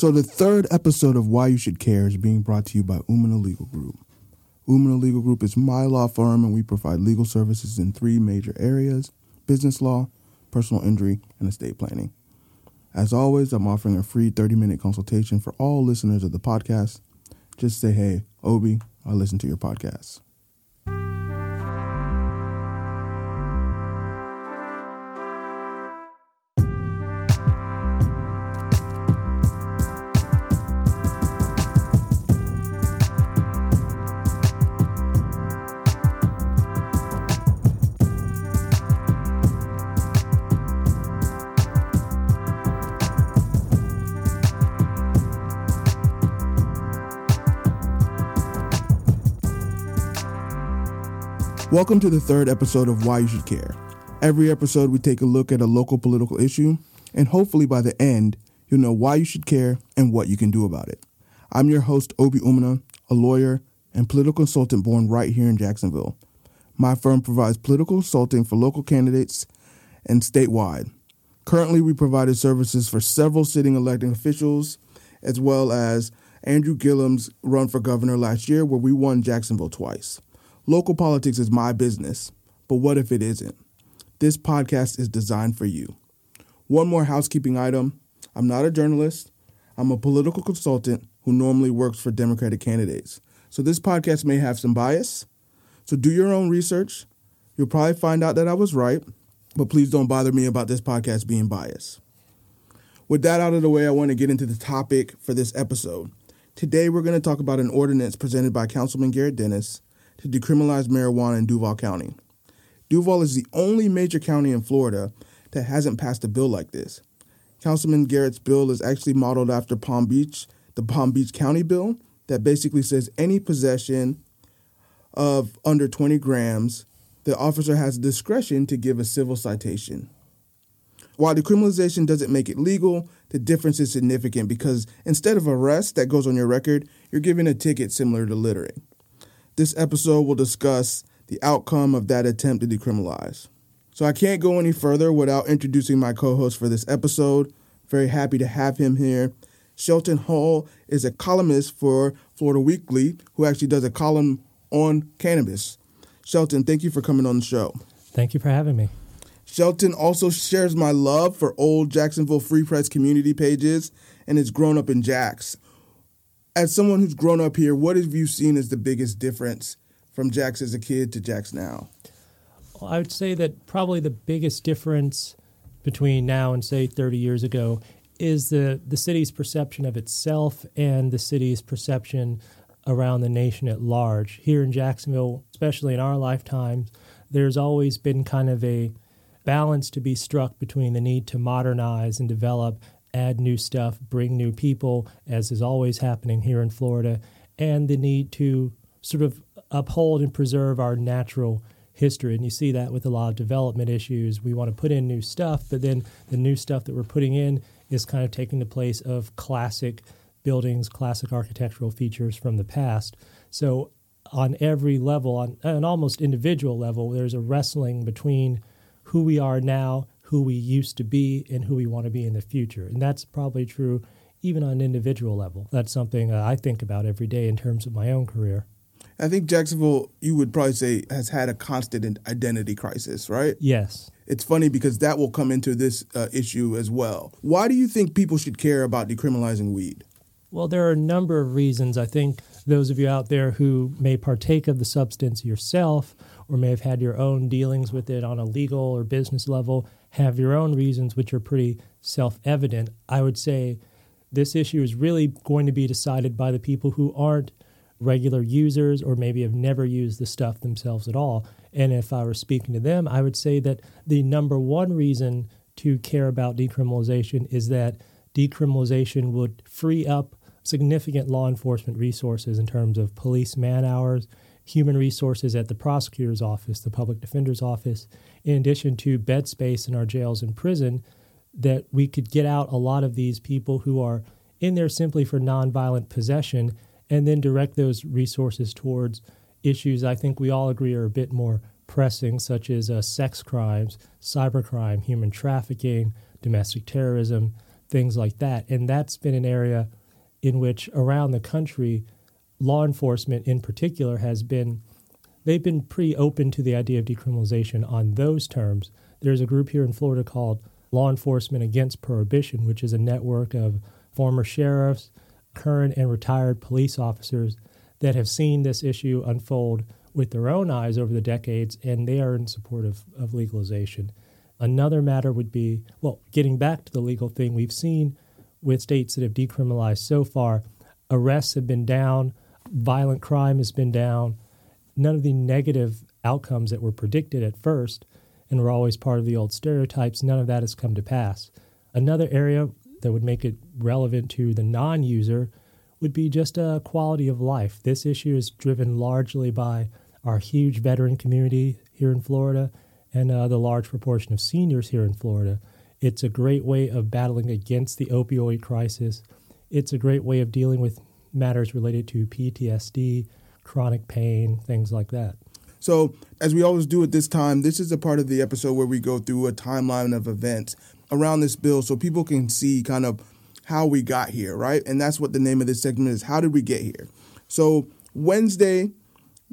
So, the third episode of Why You Should Care is being brought to you by Umunna Legal Group. Umunna Legal Group is my law firm, and we provide legal services in three major areas business law, personal injury, and estate planning. As always, I'm offering a free 30 minute consultation for all listeners of the podcast. Just say, hey, Obi, I listen to your podcast. Welcome to the third episode of Why You Should Care. Every episode, we take a look at a local political issue, and hopefully by the end, you'll know why you should care and what you can do about it. I'm your host, Obi Umunna, a lawyer and political consultant born right here in Jacksonville. My firm provides political consulting for local candidates and statewide. Currently, we provided services for several sitting elected officials, as well as Andrew Gillum's run for governor last year, where we won Jacksonville twice. Local politics is my business, but what if it isn't? This podcast is designed for you. One more housekeeping item I'm not a journalist, I'm a political consultant who normally works for Democratic candidates. So this podcast may have some bias. So do your own research. You'll probably find out that I was right, but please don't bother me about this podcast being biased. With that out of the way, I want to get into the topic for this episode. Today, we're going to talk about an ordinance presented by Councilman Garrett Dennis to decriminalize marijuana in Duval County. Duval is the only major county in Florida that hasn't passed a bill like this. Councilman Garrett's bill is actually modeled after Palm Beach, the Palm Beach County bill, that basically says any possession of under 20 grams, the officer has discretion to give a civil citation. While decriminalization doesn't make it legal, the difference is significant because instead of arrest that goes on your record, you're given a ticket similar to littering. This episode will discuss the outcome of that attempt to decriminalize. So I can't go any further without introducing my co host for this episode. Very happy to have him here. Shelton Hull is a columnist for Folio Weekly who actually does a column on cannabis. Shelton, thank you for coming on the show. Thank you for having me. Shelton also shares my love for old Jacksonville Free Press community pages and has grown up in Jacks as someone who's grown up here, what have you seen as the biggest difference from Jax as a kid to Jax now? Well, I would say that probably the biggest difference between now and say 30 years ago is the the city's perception of itself and the city's perception around the nation at large. Here in Jacksonville, especially in our lifetime, there's always been kind of a balance to be struck between the need to modernize and develop add new stuff, bring new people, as is always happening here in Florida, and the need to sort of uphold and preserve our natural history. And you see that with a lot of development issues. We want to put in new stuff, but then the new stuff that we're putting in is kind of taking the place of classic buildings, classic architectural features from the past. So on every level, on an almost individual level, there's a wrestling between who we are now who we used to be and who we want to be in the future. And that's probably true even on an individual level. That's something uh, I think about every day in terms of my own career. I think Jacksonville, you would probably say, has had a constant identity crisis, right? Yes. It's funny because that will come into this uh, issue as well. Why do you think people should care about decriminalizing weed? Well, there are a number of reasons. I think those of you out there who may partake of the substance yourself or may have had your own dealings with it on a legal or business level have your own reasons, which are pretty self evident. I would say this issue is really going to be decided by the people who aren't regular users or maybe have never used the stuff themselves at all. And if I were speaking to them, I would say that the number one reason to care about decriminalization is that decriminalization would free up significant law enforcement resources in terms of police man hours, human resources at the prosecutor's office, the public defender's office, in addition to bed space in our jails and prison, that we could get out a lot of these people who are in there simply for nonviolent possession and then direct those resources towards issues I think we all agree are a bit more pressing, such as uh, sex crimes, cybercrime, human trafficking, domestic terrorism, things like that. And that's been an area in which around the country, law enforcement in particular has been they've been pretty open to the idea of decriminalization on those terms. There's a group here in Florida called Law Enforcement Against Prohibition, which is a network of former sheriffs, current and retired police officers that have seen this issue unfold with their own eyes over the decades, and they are in support of, of legalization. Another matter would be well, getting back to the legal thing, we've seen with states that have decriminalized so far, arrests have been down, violent crime has been down. None of the negative outcomes that were predicted at first and were always part of the old stereotypes, none of that has come to pass. Another area that would make it relevant to the non user would be just a quality of life. This issue is driven largely by our huge veteran community here in Florida and uh, the large proportion of seniors here in Florida. It's a great way of battling against the opioid crisis. It's a great way of dealing with matters related to PTSD, chronic pain, things like that. So, as we always do at this time, this is a part of the episode where we go through a timeline of events around this bill so people can see kind of how we got here, right? And that's what the name of this segment is How Did We Get Here? So, Wednesday,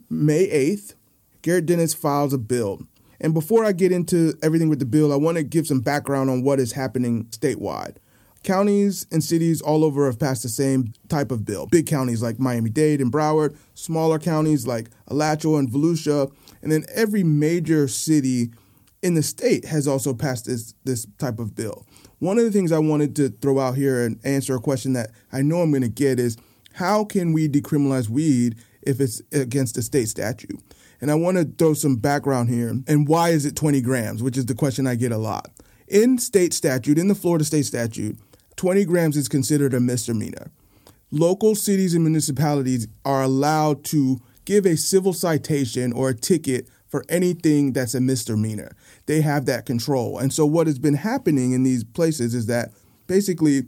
May 8th, Garrett Dennis files a bill. And before I get into everything with the bill, I want to give some background on what is happening statewide. Counties and cities all over have passed the same type of bill. Big counties like Miami Dade and Broward, smaller counties like Alachua and Volusia, and then every major city in the state has also passed this this type of bill. One of the things I wanted to throw out here and answer a question that I know I'm going to get is how can we decriminalize weed if it's against a state statute? And I want to throw some background here. And why is it 20 grams, which is the question I get a lot. In state statute, in the Florida state statute, 20 grams is considered a misdemeanor. Local cities and municipalities are allowed to give a civil citation or a ticket for anything that's a misdemeanor. They have that control. And so, what has been happening in these places is that basically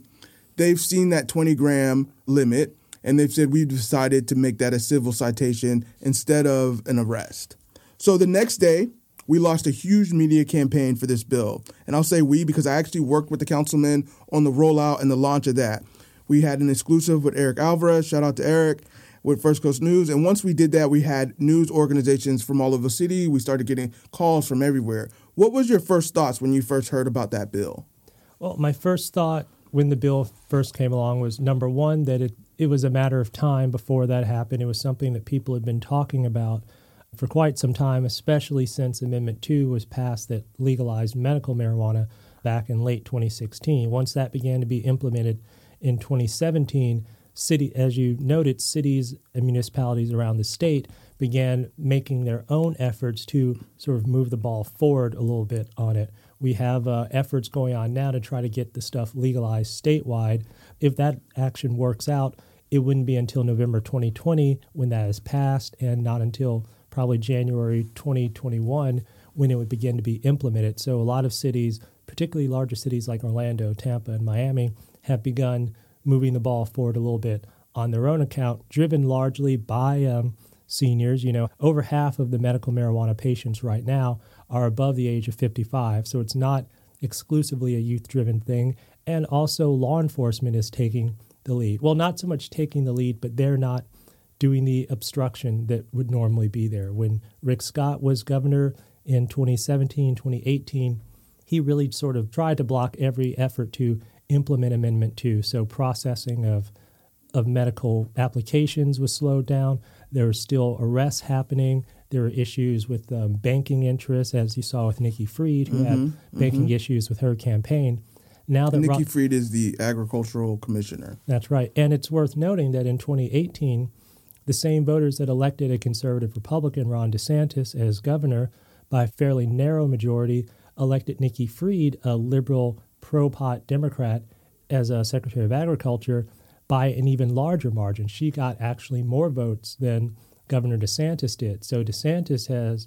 they've seen that 20 gram limit and they've said we've decided to make that a civil citation instead of an arrest. So, the next day, we lost a huge media campaign for this bill. And I'll say we because I actually worked with the councilman on the rollout and the launch of that. We had an exclusive with Eric Alvarez, shout out to Eric, with First Coast News. And once we did that, we had news organizations from all over the city. We started getting calls from everywhere. What was your first thoughts when you first heard about that bill? Well, my first thought when the bill first came along was number one, that it, it was a matter of time before that happened. It was something that people had been talking about for quite some time, especially since Amendment 2 was passed that legalized medical marijuana back in late 2016. Once that began to be implemented in 2017, city, as you noted, cities and municipalities around the state began making their own efforts to sort of move the ball forward a little bit on it. We have uh, efforts going on now to try to get the stuff legalized statewide. If that action works out, it wouldn't be until November 2020 when that is passed, and not until probably January 2021 when it would begin to be implemented. So a lot of cities, particularly larger cities like Orlando, Tampa, and Miami, have begun moving the ball forward a little bit on their own account, driven largely by um, seniors. You know, over half of the medical marijuana patients right now are above the age of 55, so it's not exclusively a youth driven thing. And also, law enforcement is taking the lead. Well, not so much taking the lead, but they're not doing the obstruction that would normally be there. When Rick Scott was governor in 2017, 2018, he really sort of tried to block every effort to implement Amendment 2. So processing of of medical applications was slowed down. There were still arrests happening. There were issues with um, banking interests, as you saw with Nikki Fried, who mm-hmm, had banking mm-hmm. issues with her campaign. Now that Nikki Ro- Fried is the agricultural commissioner. That's right, and it's worth noting that in 2018, the same voters that elected a conservative Republican, Ron DeSantis, as governor by a fairly narrow majority elected Nikki Fried, a liberal pro pot Democrat, as a Secretary of Agriculture by an even larger margin. She got actually more votes than Governor DeSantis did. So DeSantis has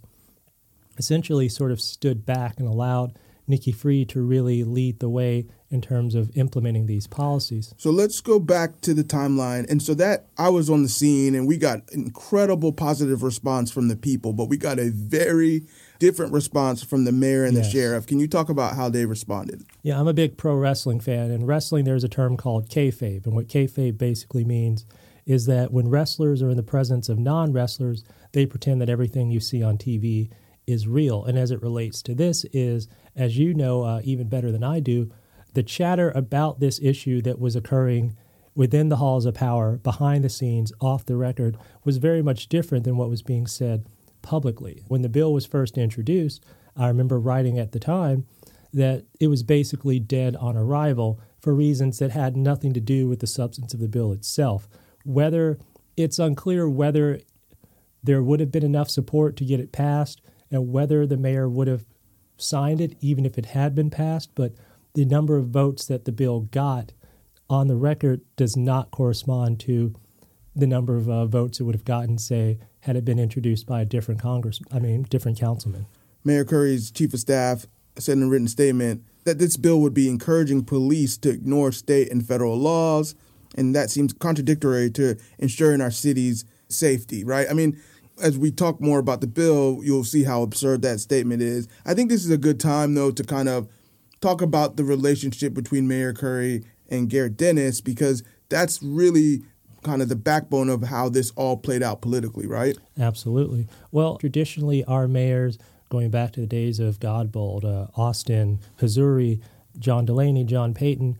essentially sort of stood back and allowed Nikki Fried to really lead the way in terms of implementing these policies. So let's go back to the timeline. And so that I was on the scene and we got incredible positive response from the people, but we got a very different response from the mayor and Yes. the sheriff. Can you talk about how they responded? Yeah, I'm a big pro wrestling fan. In wrestling, there's a term called kayfabe. And what kayfabe basically means is that when wrestlers are in the presence of non wrestlers, they pretend that everything you see on TV is real. And as it relates to this, is as you know uh, even better than I do, the chatter about this issue that was occurring within the halls of power, behind the scenes, off the record, was very much different than what was being said publicly. When the bill was first introduced, I remember writing at the time that it was basically dead on arrival for reasons that had nothing to do with the substance of the bill itself. Whether it's unclear whether there would have been enough support to get it passed and whether the mayor would have signed it even if it had been passed, but the number of votes that the bill got on the record does not correspond to the number of uh, votes it would have gotten, say, had it been introduced by a different Congress, I mean, different councilman. Mayor Curry's chief of staff said in a written statement that this bill would be encouraging police to ignore state and federal laws, and that seems contradictory to ensuring our city's safety, right? I mean, as we talk more about the bill, you'll see how absurd that statement is. I think this is a good time, though, to kind of talk about the relationship between Mayor Curry and Garrett Dennis, because that's really kind of the backbone of how this all played out politically, right? Absolutely. Well, traditionally, our mayors, going back to the days of Godbold, uh, Austin, Hazouri, John Delaney, John Peyton,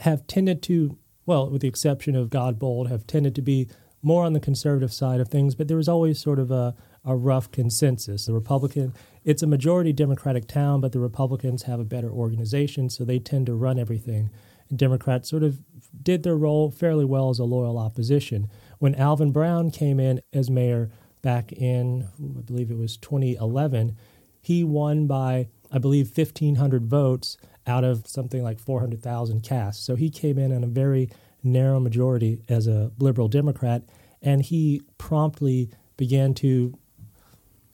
have tended to, well, with the exception of Godbold, have tended to be more on the conservative side of things, but there was always sort of a, a rough consensus. The Republican, it's a majority Democratic town, but the Republicans have a better organization, so they tend to run everything. And Democrats sort of did their role fairly well as a loyal opposition. When Alvin Brown came in as mayor back in, I believe it was 2011, he won by, I believe, 1,500 votes out of something like 400,000 cast. So he came in on a very narrow majority as a liberal Democrat, and he promptly began to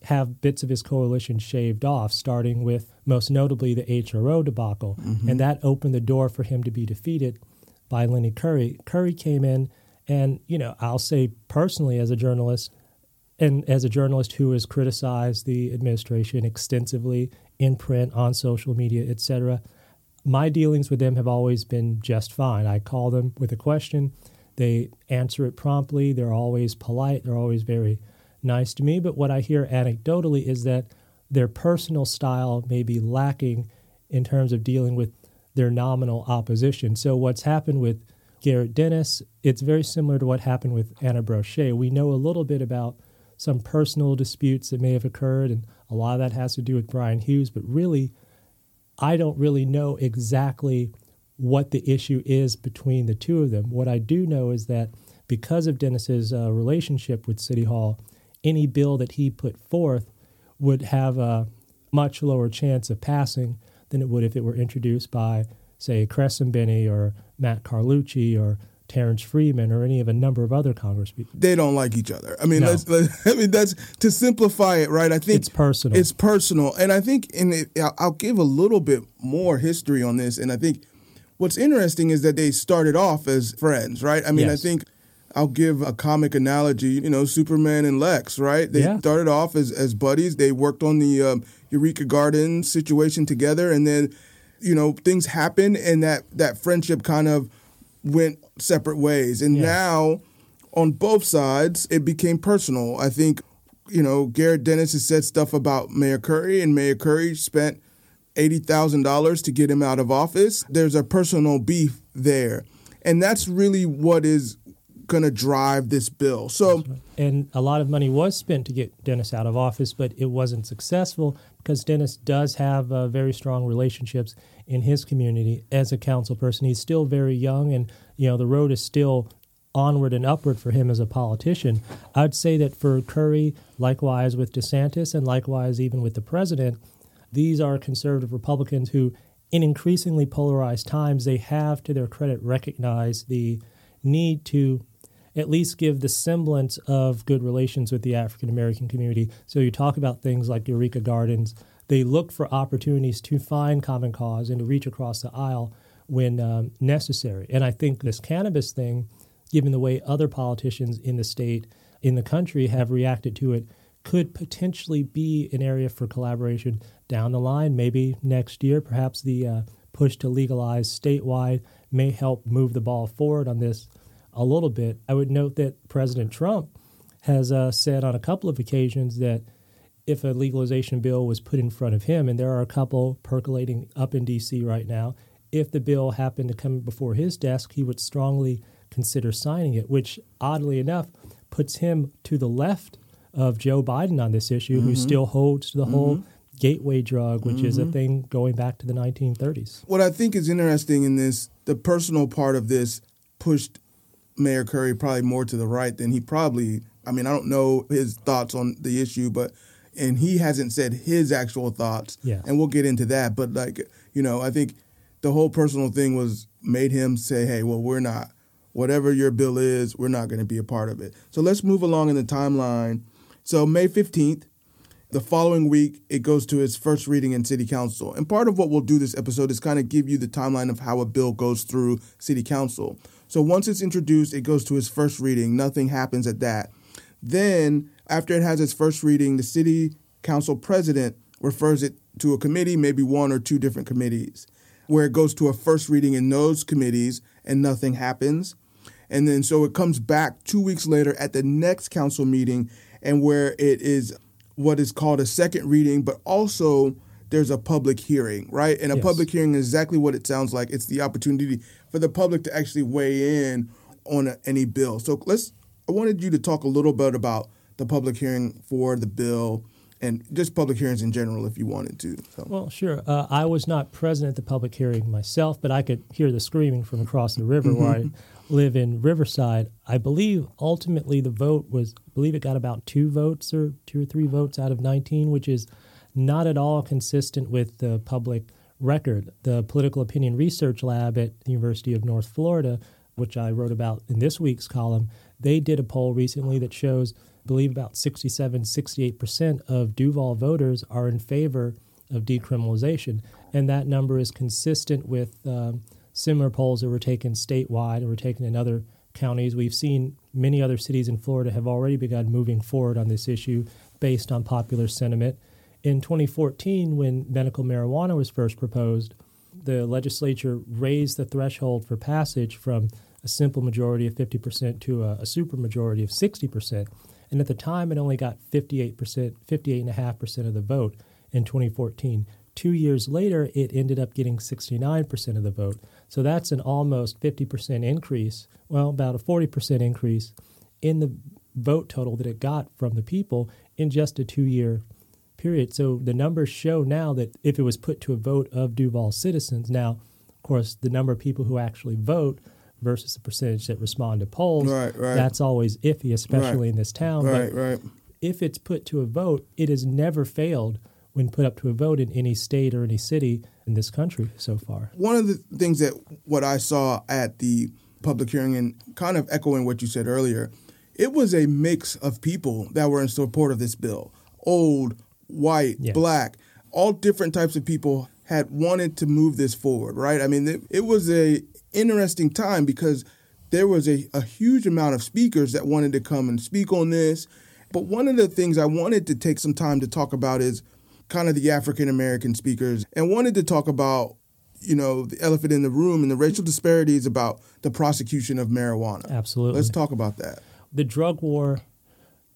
have bits of his coalition shaved off, starting with most notably the HRO debacle. Mm-hmm. And that opened the door for him to be defeated by Lenny Curry. Curry came in, and, you know, I'll say personally as a journalist, and as a journalist who has criticized the administration extensively in print, on social media, etc., my dealings with them have always been just fine. I call them with a question, they answer it promptly, they're always polite, they're always very nice to me. But what I hear anecdotally is that their personal style may be lacking in terms of dealing with their nominal opposition. So, what's happened with Garrett Dennis, it's very similar to what happened with Anna Brosche. We know a little bit about some personal disputes that may have occurred, and a lot of that has to do with Brian Hughes, but really, I don't really know exactly what the issue is between the two of them. What I do know is that because of Dennis's uh, relationship with City Hall, any bill that he put forth would have a much lower chance of passing than it would if it were introduced by, say, Crescent Benny or Matt Carlucci or Terrence Freeman or any of a number of other congresspeople. they don't like each other. I mean, No. let's, let's, I mean that's to simplify it, right? I think It's personal. It's personal, and I think, and it, I'll- I'll give a little bit more history on this. And I think what's interesting is that they started off as friends, right? I mean, I think I'll give a comic analogy. You know, Superman and Lex, right? They Yeah. started off as as buddies. They worked on the um, Eureka Garden situation together, and then you know things happened, and that that friendship kind of went separate ways. And now, on both sides, it became personal. I think, you know, Garrett Dennis has said stuff about Mayor Curry, and Mayor Curry spent eighty thousand dollars to get him out of office. There's a personal beef there, and that's really what is going to drive this bill. So. and a lot of money was spent to get Dennis out of office, but it wasn't successful because Dennis does have uh, very strong relationships in his community as a council person. He's still very young, and you know the road is still onward and upward for him as a politician. I'd say that for Curry, likewise with DeSantis, and likewise even with the president, these are conservative Republicans who, in increasingly polarized times, they have, to their credit, recognized the need to at least give the semblance of good relations with the African American community. So you talk about things like Eureka Gardens. They look for opportunities to find common cause and to reach across the aisle when um, necessary. And I think this cannabis thing, given the way other politicians in the state, in the country, have reacted to it, could potentially be an area for collaboration down the line, maybe next year. Perhaps the uh, push to legalize statewide may help move the ball forward on this a little bit. I would note that President Trump has uh, said on a couple of occasions that if a legalization bill was put in front of him, and there are a couple percolating up in D.C. right now, if the bill happened to come before his desk, he would strongly consider signing it, which oddly enough puts him to the left of Joe Biden on this issue, mm-hmm. who still holds to the mm-hmm. whole gateway drug, which mm-hmm. is a mm-hmm. thing going back to the 1930s. What I think is interesting in this, the personal part of this pushed Mayor Curry probably more to the right than he probably, I mean, I don't know his thoughts on the issue, but, and he hasn't said his actual thoughts. Yeah. And we'll get into that. But, like, you know, I think the whole personal thing was made him say, hey, well, we're not, whatever your bill is, we're not going to be a part of it. So let's move along in the timeline so May 15th, the following week, it goes to its first reading in City Council. And part of what we'll do this episode is kind of give you the timeline of how a bill goes through City Council. So once it's introduced, it goes to its first reading. Nothing happens at that. Then, after it has its first reading, the City Council president refers it to a committee, maybe one or two different committees, where it goes to a first reading in those committees and nothing happens. And then so it comes back two weeks later at the next council meeting and where it is what is called a second reading, but also there's a public hearing, right? And a yes. public hearing is exactly what it sounds like. It's the opportunity for the public to actually weigh in on a, any bill. So let's. I wanted you to talk a little bit about the public hearing for the bill and just public hearings in general, if you wanted to. So. Well, sure. Uh, I was not present at the public hearing myself, but I could hear the screaming from across the river mm-hmm. where I live in Riverside. I believe ultimately the vote was, I believe it got about two votes or two or three votes out of 19, which is not at all consistent with the public record. The Political Opinion Research Lab at the University of North Florida, which I wrote about in this week's column, they did a poll recently that shows, I believe about 67, 68% of Duval voters are in favor of decriminalization. And that number is consistent with um, similar polls that were taken statewide and were taken in other counties. We've seen many other cities in Florida have already begun moving forward on this issue based on popular sentiment. In 2014, when medical marijuana was first proposed, the legislature raised the threshold for passage from a simple majority of 50% to a, a supermajority of 60%. And at the time, it only got 58%, 58.5% of the vote in 2014. Two years later, it ended up getting 69% of the vote. So that's an almost 50% increase, well, about a 40% increase in the vote total that it got from the people in just a two year period. So the numbers show now that if it was put to a vote of Duval citizens, now, of course, the number of people who actually vote versus the percentage that respond to polls, right, right. that's always iffy, especially right. in this town. Right, but right. If it's put to a vote, it has never failed when put up to a vote in any state or any city in this country so far. One of the things that what I saw at the public hearing and kind of echoing what you said earlier, it was a mix of people that were in support of this bill. Old, white, yes. black, all different types of people had wanted to move this forward, right? I mean, it, it was a interesting time because there was a, a huge amount of speakers that wanted to come and speak on this. But one of the things I wanted to take some time to talk about is kind of the African American speakers and wanted to talk about you know the elephant in the room and the racial disparities about the prosecution of marijuana. Absolutely. Let's talk about that. The drug war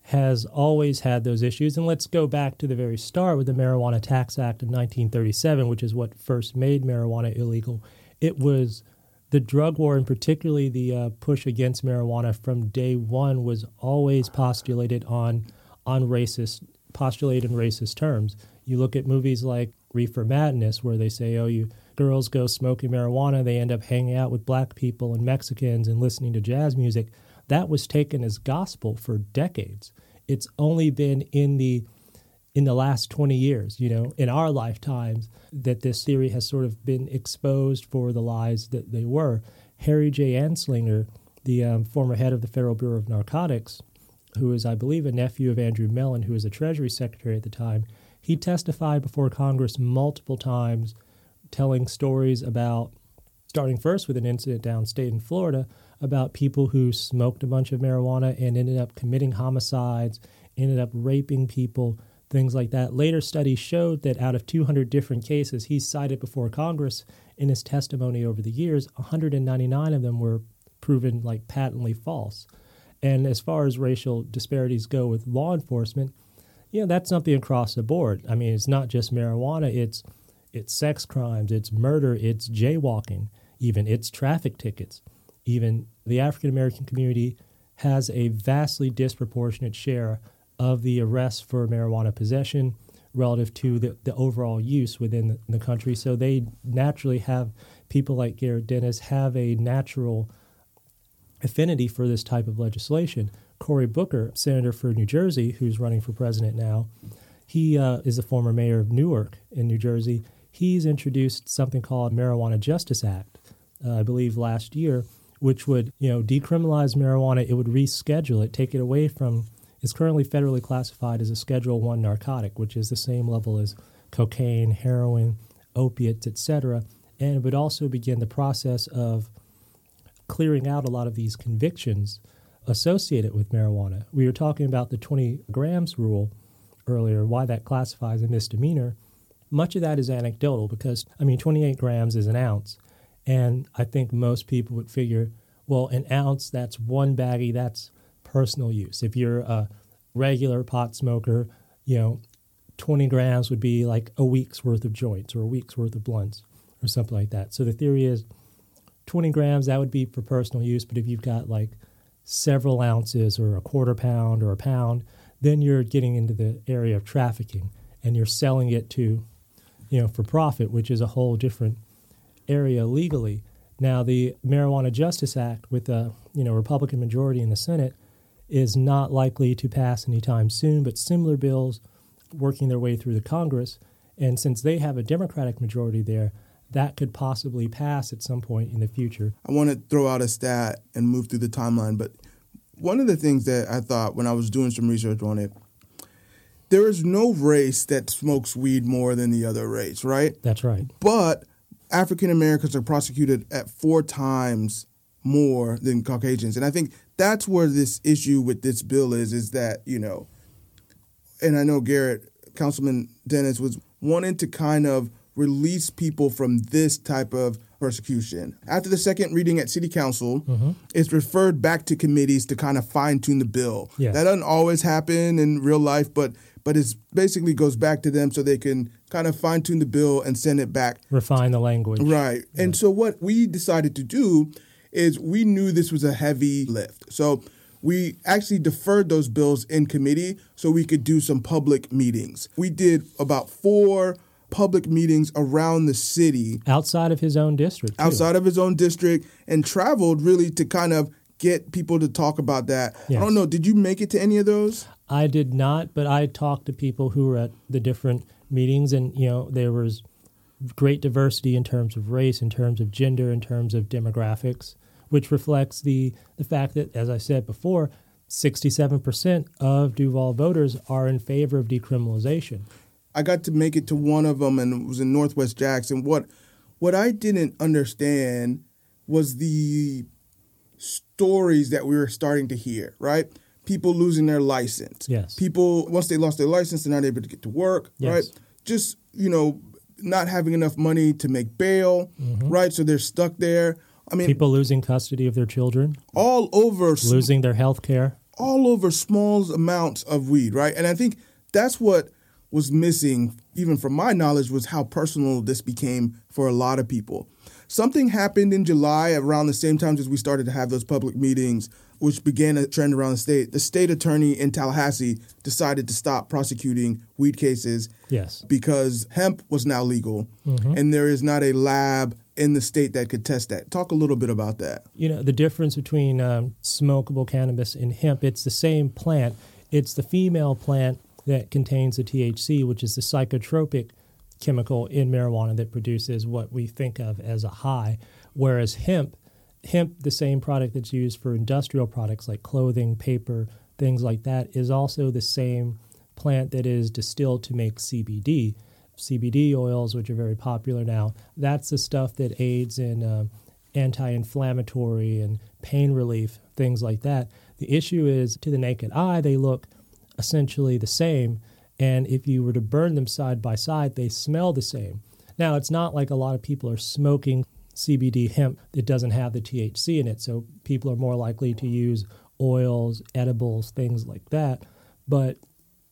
has always had those issues and let's go back to the very start with the Marijuana Tax Act of 1937 which is what first made marijuana illegal. It was the drug war and particularly the uh, push against marijuana from day 1 was always postulated on on racist postulated in racist terms. You look at movies like Reefer Madness, where they say, oh, you girls go smoking marijuana, they end up hanging out with black people and Mexicans and listening to jazz music. That was taken as gospel for decades. It's only been in the in the last 20 years, you know, in our lifetimes, that this theory has sort of been exposed for the lies that they were. Harry J. Anslinger, the um, former head of the Federal Bureau of Narcotics, who is, I believe, a nephew of Andrew Mellon, who was the Treasury Secretary at the time, he testified before Congress multiple times, telling stories about, starting first with an incident downstate in Florida, about people who smoked a bunch of marijuana and ended up committing homicides ended up raping people, things like that. Later studies showed that out of 200 different cases he cited before Congress in his testimony over the years, 199 of them were proven like patently false. And as far as racial disparities go with law enforcement, you know, that's something across the board. I mean, it's not just marijuana, it's it's sex crimes, it's murder, it's jaywalking, even it's traffic tickets. Even the African American community has a vastly disproportionate share of the arrests for marijuana possession relative to the, the overall use within the, the country. So they naturally have people like Garrett Dennis have a natural affinity for this type of legislation. Cory Booker, senator for New Jersey, who's running for president now, he uh, is a former mayor of Newark in New Jersey. He's introduced something called Marijuana Justice Act, uh, I believe last year, which would you know decriminalize marijuana. It would reschedule it, take it away from. It's currently federally classified as a Schedule One narcotic, which is the same level as cocaine, heroin, opiates, etc. And it would also begin the process of clearing out a lot of these convictions associated with marijuana. We were talking about the 20 grams rule earlier, why that classifies a misdemeanor. Much of that is anecdotal because, I mean, 28 grams is an ounce. And I think most people would figure, well, an ounce, that's one baggie, that's personal use. If you're a regular pot smoker, you know, 20 grams would be like a week's worth of joints or a week's worth of blunts or something like that. So the theory is 20 grams, that would be for personal use. But if you've got like several ounces or a quarter pound or a pound, then you're getting into the area of trafficking and you're selling it to, you know, for profit, which is a whole different area legally. Now, the Marijuana Justice Act, with a you know Republican majority in the Senate, is not likely to pass anytime soon. But similar bills working their way through the Congress, and since they have a Democratic majority there, that could possibly pass at some point in the future. I want to throw out a stat and move through the timeline, but one of the things that I thought when I was doing some research on it, there is no race that smokes weed more than the other race, right? That's right. But African Americans are prosecuted at four times more than Caucasians. And I think that's where this issue with this bill is, is that, you know, and I know Garrett, Councilman Dennis was wanting to kind of release people from this type of persecution. After the second reading at City Council, mm-hmm. it's referred back to committees to kind of fine tune the bill. Yes. That doesn't always happen in real life, but but it basically goes back to them so they can kind of fine tune the bill and send it back. Refine the language. Right. Yeah. And so what we decided to do is we knew this was a heavy lift. So we actually deferred those bills in committee so we could do some public meetings. We did about four public meetings around the city outside of his own district too. outside of his own district and traveled really to kind of get people to talk about that yes. i don't know did you make it to any of those i did not but i talked to people who were at the different meetings and you know there was great diversity in terms of race in terms of gender in terms of demographics which reflects the the fact that as i said before 67% of Duval voters are in favor of decriminalization. I got to make it to one of them, and it was in Northwest Jackson. What what I didn't understand was the stories that we were starting to hear. Right, people losing their license. Yes. People once they lost their license, they're not able to get to work. Yes. Right. Just you know, not having enough money to make bail. Mm-hmm. Right, so they're stuck there. I mean, people losing custody of their children. All over. Losing their health care. All over small amounts of weed. Right, and I think that's what was missing, even from my knowledge, was how personal this became for a lot of people. Something happened in July around the same time as we started to have those public meetings, which began a trend around the state. The state attorney in Tallahassee decided to stop prosecuting weed cases. Yes. Because hemp was now legal, mm-hmm. and there is not a lab in the state that could test that. Talk a little bit about that. You know, the difference between um, smokable cannabis and hemp, it's the same plant. It's the female plant that contains the THC, which is the psychotropic chemical in marijuana that produces what we think of as a high. Whereas hemp, hemp, the same product that's used for industrial products like clothing, paper, things like that, is also the same plant that is distilled to make CBD. CBD oils, which are very popular now, that's the stuff that aids in uh, anti inflammatory and pain relief, things like that. The issue is to the naked eye, they look essentially the same. And if you were to burn them side by side, they smell the same. Now, it's not like a lot of people are smoking CBD hemp that doesn't have the THC in it. So people are more likely to use oils, edibles, things like that. But,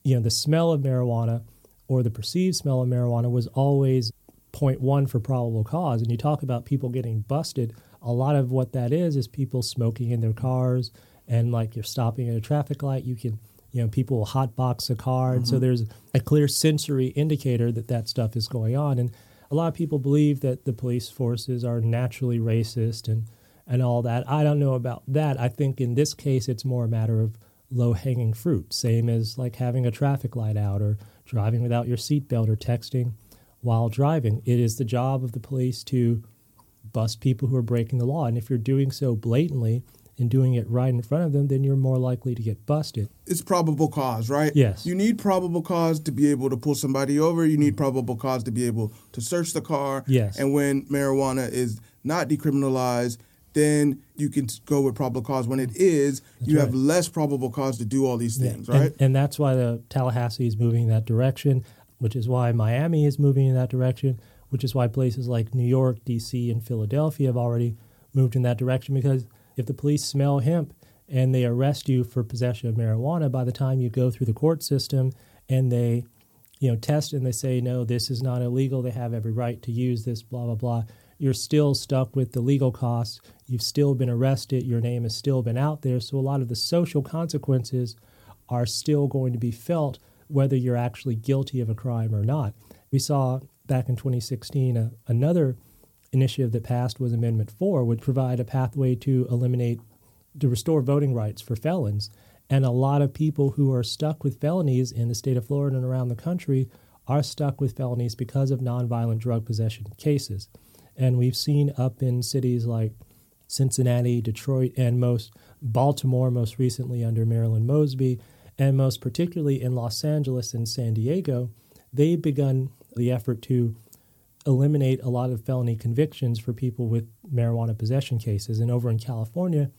you know, the smell of marijuana or the perceived smell of marijuana was always point one for probable cause. And you talk about people getting busted. A lot of what that is is people smoking in their cars, and like you're stopping at a traffic light, you can, you know, people will hotbox a car, and mm-hmm. so there's a clear sensory indicator that that stuff is going on. And a lot of people believe that the police forces are naturally racist and and all that. I don't know about that. I think in this case, it's more a matter of low hanging fruit, same as like having a traffic light out or driving without your seatbelt or texting while driving. It is the job of the police to bust people who are breaking the law. And if you're doing so blatantly and doing it right in front of them, then you're more likely to get busted. It's probable cause, right? Yes. You need probable cause to be able to pull somebody over. You need probable cause to be able to search the car. Yes. And when marijuana is not decriminalized, then you can go with probable cause. When it is, that's you right. have less probable cause to do all these things, yeah. right? And, and, that's why the Tallahassee is moving in that direction, which is why Miami is moving in that direction, which is why places like New York, D.C., and Philadelphia have already moved in that direction. Because if the police smell hemp and they arrest you for possession of marijuana, by the time you go through the court system and they you know, test and they say, no, this is not illegal. They have every right to use this, blah, blah, blah you're still stuck with the legal costs. You've still been arrested. Your name has still been out there. So a lot of the social consequences are still going to be felt whether you're actually guilty of a crime or not. We saw back in 2016 uh, another initiative that passed was Amendment 4, would provide a pathway to eliminate, to restore voting rights for felons. And a lot of people who are stuck with felonies in the state of Florida and around the country are stuck with felonies because of nonviolent drug possession cases. And we've seen up in cities like Cincinnati, Detroit, and most Baltimore, most recently under Marilyn Mosby, and most particularly in Los Angeles and San Diego, they've begun the effort to eliminate a lot of felony convictions for people with marijuana possession cases. And over in California,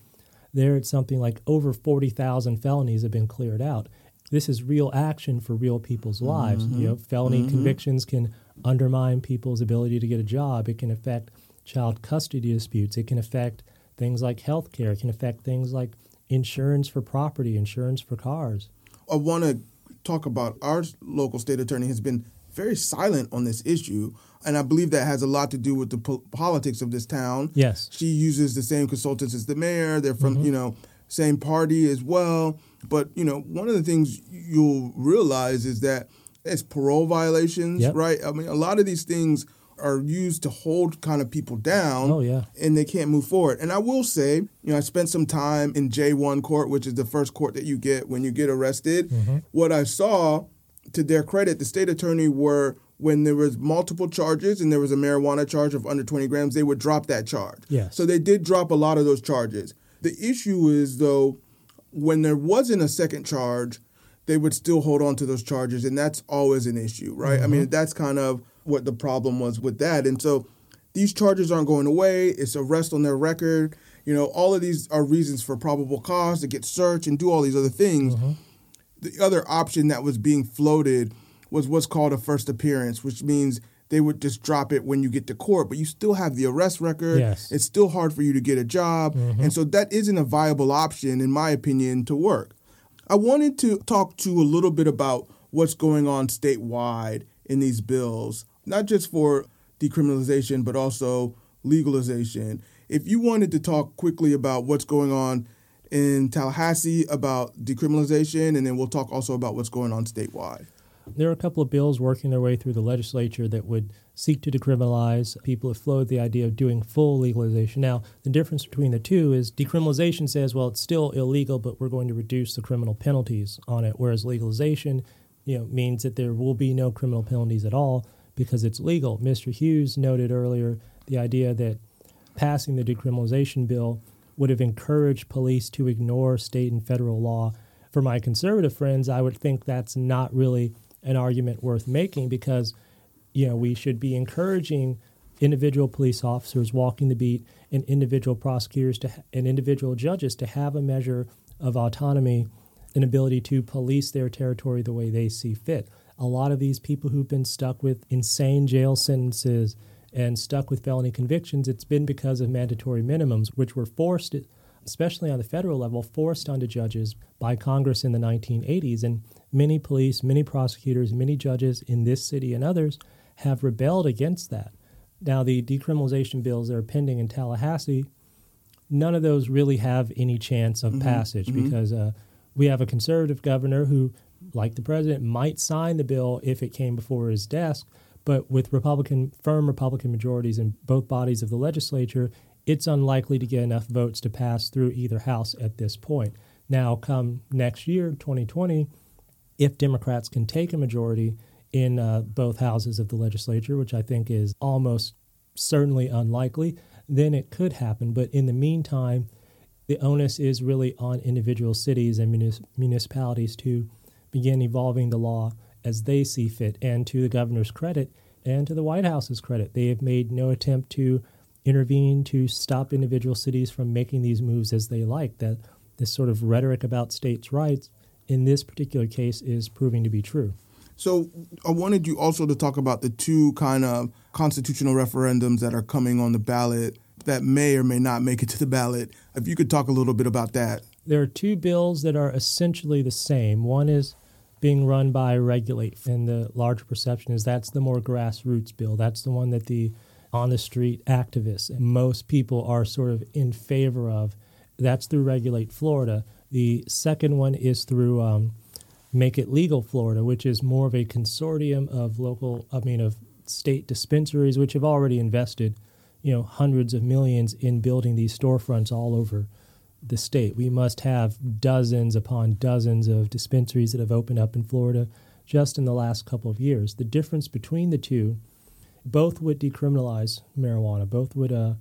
there it's something like over 40,000 felonies have been cleared out. This is real action for real people's lives. Mm-hmm. You know, felony mm-hmm. convictions can undermine people's ability to get a job. It can affect child custody disputes. It can affect things like health care. It can affect things like insurance for property, insurance for cars. I want to talk about our local state attorney has been very silent on this issue. And I believe that has a lot to do with the po- politics of this town. Yes. She uses the same consultants as the mayor. They're from, mm-hmm. you know, same party as well. But, you know, one of the things you'll realize is that it's parole violations, yep. right? I mean, a lot of these things are used to hold kind of people down. Oh, yeah. And they can't move forward. And I will say, you know, I spent some time in J1 court, which is the first court that you get when you get arrested. Mm-hmm. What I saw, to their credit, the state attorney were when there was multiple charges and there was a marijuana charge of under 20 grams, they would drop that charge. Yes. So they did drop a lot of those charges. The issue is though, when there wasn't a second charge, they would still hold on to those charges, and that's always an issue, right? Mm-hmm. I mean, mm-hmm. that's kind of what the problem was with that, and so these charges aren't going away. It's arrest on their record. You know, all of these are reasons for probable cause to get searched and do all these other things. Mm-hmm. The other option that was being floated was what's called a first appearance, which means they would just drop it when you get to court, but you still have the arrest record. Yes. It's still hard for you to get a job. Mm-hmm. And so that isn't a viable option, in my opinion, to work. I wanted to talk to a little bit about what's going on statewide in these bills, not just for decriminalization, but also legalization. If you wanted to talk quickly about what's going on in Tallahassee about decriminalization, and then we'll talk also about what's going on statewide. There are a couple of bills working their way through the legislature that would seek to decriminalize. People have floated the idea of doing full legalization. Now, the difference between the two is decriminalization says, well, it's still illegal, but we're going to reduce the criminal penalties on it, whereas legalization, you know, means that there will be no criminal penalties at all because it's legal. Mr. Hughes noted earlier the idea that passing the decriminalization bill would have encouraged police to ignore state and federal law. For my conservative friends, I would think that's not really an argument worth making because you know we should be encouraging individual police officers walking the beat and individual prosecutors to and individual judges to have a measure of autonomy an ability to police their territory the way they see fit. A lot of these people who've been stuck with insane jail sentences and stuck with felony convictions, it's been because of mandatory minimums, which were forced, especially on the federal level, forced onto judges by Congress in the 1980s. And many police, many prosecutors, many judges in this city and others have rebelled against that. Now, the decriminalization bills that are pending in Tallahassee, none of those really have any chance of mm-hmm. passage mm-hmm. because uh, we have a conservative governor who, like the president, might sign the bill if it came before his desk. But with Republican, firm Republican majorities in both bodies of the legislature, it's unlikely to get enough votes to pass through either house at this point. Now, come next year, 2020, if Democrats can take a majority in uh, both houses of the legislature, which I think is almost certainly unlikely, then it could happen. But in the meantime, the onus is really on individual cities and municipalities to begin evolving the law as they see fit. And to the governor's credit and to the White House's credit, they have made no attempt to intervene to stop individual cities from making these moves as they like. That this sort of rhetoric about states' rights in this particular case is proving to be true. So I wanted you also to talk about the two kind of constitutional referendums that are coming on the ballot that may or may not make it to the ballot. If you could talk a little bit about that. There are two bills that are essentially the same. One is being run by Regulate, and the larger perception is that's the more grassroots bill. That's the one that the on the street activists and most people are sort of in favor of. That's through Regulate Florida. The second one is through um, Make It Legal Florida, which is more of a consortium of local, I mean, of state dispensaries, which have already invested, you know, hundreds of millions in building these storefronts all over the state. We must have dozens upon dozens of dispensaries that have opened up in Florida just in the last couple of years. The difference between the two, both would decriminalize marijuana, both would, uh,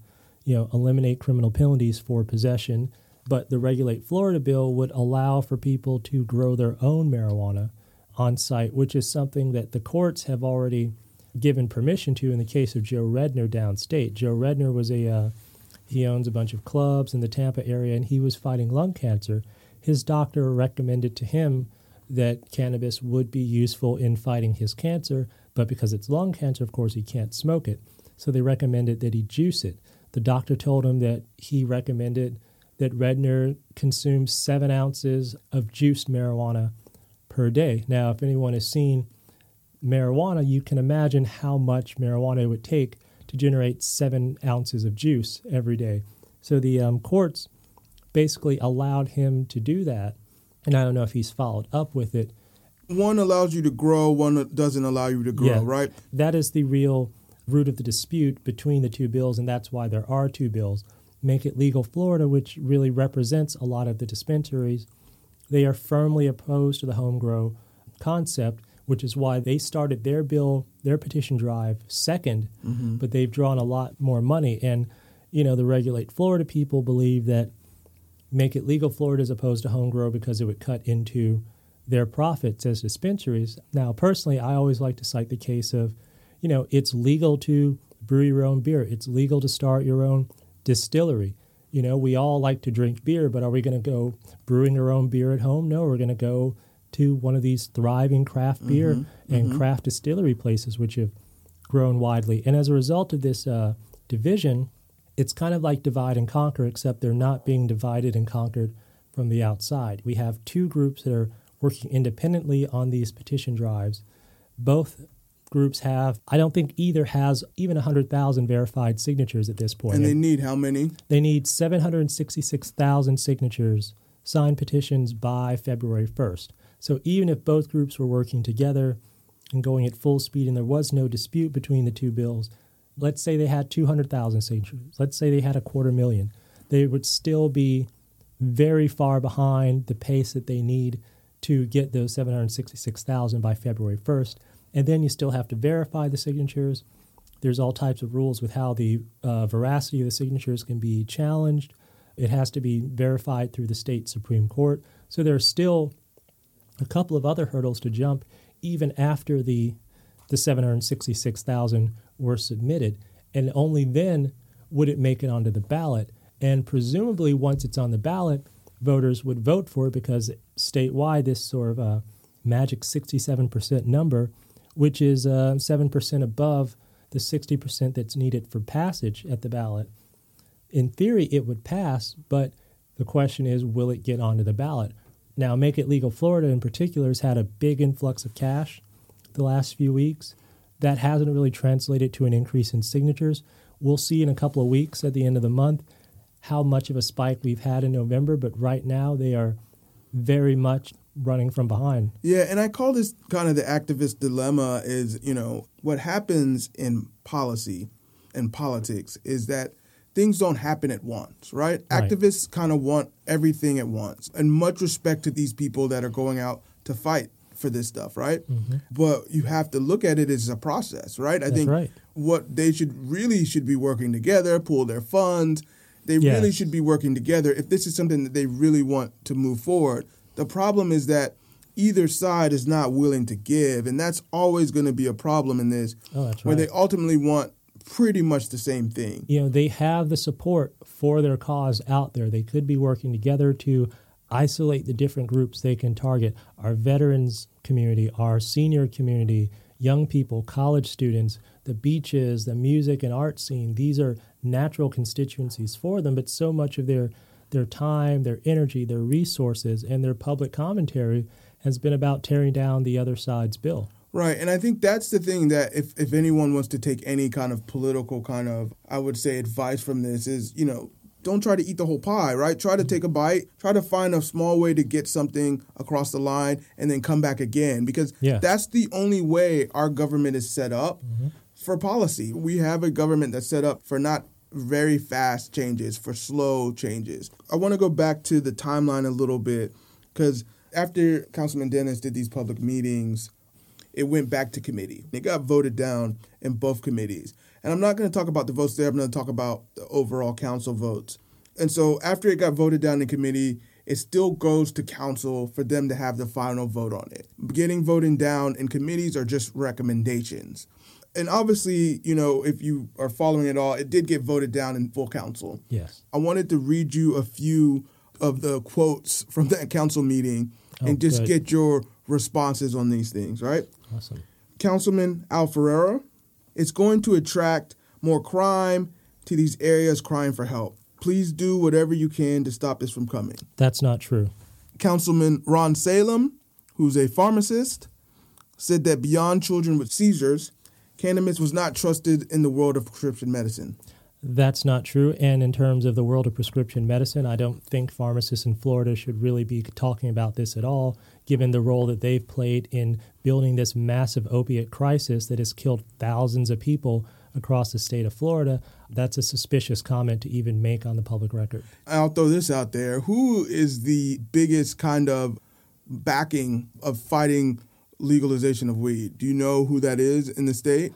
you know, eliminate criminal penalties for possession. But the Regulate Florida bill would allow for people to grow their own marijuana on site, which is something that the courts have already given permission to in the case of Joe Redner downstate. Joe Redner was a uh, he owns a bunch of clubs in the Tampa area, and he was fighting lung cancer. His doctor recommended to him that cannabis would be useful in fighting his cancer, but because it's lung cancer, of course, he can't smoke it. So they recommended that he juice it. The doctor told him that he recommended that Redner consume seven ounces of juiced marijuana per day. Now, if anyone has seen marijuana, you can imagine how much marijuana it would take to generate seven ounces of juice every day. So the um, courts basically allowed him to do that. And I don't know if he's followed up with it. One allows you to grow, one doesn't allow you to grow, yeah, right? That is the real root of the dispute between the two bills, and that's why there are two bills. Make It Legal Florida, which really represents a lot of the dispensaries, they are firmly opposed to the home grow concept which is why they started their bill, their petition drive 2nd mm-hmm. but they've drawn a lot more money. And, you know, the Regulate Florida people believe that make it legal Florida as opposed to home grow because it would cut into their profits as dispensaries. Now, personally, I always like to cite the case of, you know, it's legal to brew your own beer, it's legal to start your own distillery. You know, we all like to drink beer, but are we going to go brewing our own beer at home? No, we're going to go to one of these thriving craft beer mm-hmm, and mm-hmm. craft distillery places, which have grown widely. And as a result of this uh, division, it's kind of like divide and conquer, except they're not being divided and conquered from the outside. We have two groups that are working independently on these petition drives. Both groups have, I don't think either has even 100,000 verified signatures at this point. And they need how many? They need 766,000 signatures, signed petitions by February 1st. So even if both groups were working together and going at full speed and there was no dispute between the two bills, let's say they had 200,000 signatures, let's say they had a quarter million, they would still be very far behind the pace that they need to get those 766,000 by February 1st. And then you still have to verify the signatures. There's all types of rules with how the uh, veracity of the signatures can be challenged. It has to be verified through the state Supreme Court. So there are still a couple of other hurdles to jump even after the the 766,000 were submitted and only then would it make it onto the ballot and presumably once it's on the ballot voters would vote for it because statewide, this sort of uh, magic 67% number, which is uh, 7% above the 60% that's needed for passage at the ballot. In theory, it would pass, but the question is, will it get onto the ballot? Now, Make It Legal Florida in particular has had a big influx of cash the last few weeks. That hasn't really translated to an increase in signatures. We'll see in a couple of weeks at the end of the month how much of a spike we've had in November, but right now they are very much running from behind. Yeah, and I call this kind of the activist dilemma is, you know, what happens in policy and politics is that things don't happen at once, right? right. Activists kind of want everything at once. And much respect to these people that are going out to fight for this stuff, right? Mm-hmm. But you have to look at it as a process, right? I That's think right. what they should really should be working together, pool their funds. They yes. really should be working together if this is something that they really want to move forward. The problem is that either side is not willing to give, and that's always going to be a problem in this, oh, that's where they ultimately want pretty much the same thing. You know, they have the support for their cause out there. They could be working together to isolate the different groups they can target our veterans community, our senior community, young people, college students, the beaches, the music and art scene. These are natural constituencies for them, but so much of their their time, their energy, their resources, and their public commentary has been about tearing down the other side's bill. Right, and I think that's the thing that if, if anyone wants to take any kind of political kind of, I would say, advice from this is, you know, don't try to eat the whole pie, right? Try to take a bite, try to find a small way to get something across the line and then come back again because yeah. that's the only way our government is set up mm-hmm. for policy. We have a government that's set up for not very fast changes, for slow changes. I want to go back to the timeline a little bit because after Councilman Dennis did these public meetings, it went back to committee. It got voted down in both committees. And I'm not going to talk about the votes there. I'm going to talk about the overall council votes. And so after it got voted down in committee, it still goes to council for them to have the final vote on it. Getting voting down in committees are just recommendations. And obviously, you know, if you are following it all, it did get voted down in full council. Yes. I wanted to read you a few of the quotes from that council meeting oh, and just good. get your responses on these things, right? Awesome. Councilman Al Ferraro, it's going to attract more crime to these areas crying for help. Please do whatever you can to stop this from coming. That's not true. Councilman Ron Salem, who's a pharmacist, said that beyond children with seizures, cannabis was not trusted in the world of prescription medicine. That's not true. And in terms of the world of prescription medicine, I don't think pharmacists in Florida should really be talking about this at all, given the role that they've played in building this massive opiate crisis that has killed thousands of people across the state of Florida. That's a suspicious comment to even make on the public record. I'll throw this out there. Who is the biggest kind of backing of fighting legalization of weed? Do you know who that is in the state?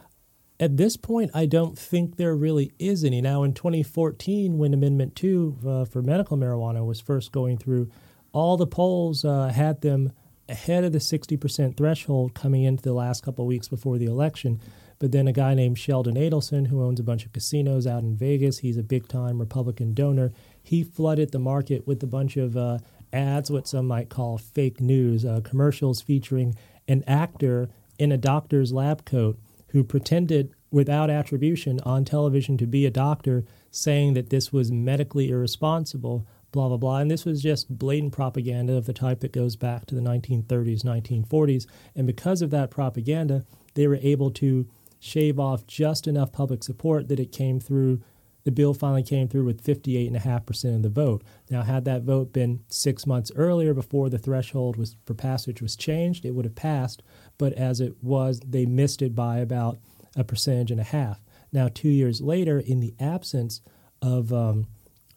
At this point, I don't think there really is any. Now, in 2014, when Amendment 2 uh, for medical marijuana was first going through, all the polls uh, had them ahead of the 60% threshold coming into the last couple weeks before the election. But then a guy named Sheldon Adelson, who owns a bunch of casinos out in Vegas, he's a big time Republican donor. He flooded the market with a bunch of uh, ads, what some might call fake news, uh, commercials featuring an actor in a doctor's lab coat who pretended without attribution on television to be a doctor, saying that this was medically irresponsible, blah, blah, blah. And this was just blatant propaganda of the type that goes back to the 1930s, 1940s. And because of that propaganda, they were able to shave off just enough public support that it came through. The bill finally came through with 58.5% of the vote. Now, had that vote been six months earlier before the threshold was, for passage was changed, it would have passed but as it was, they missed it by about a percentage and a half. Now, two years later, in the absence of um,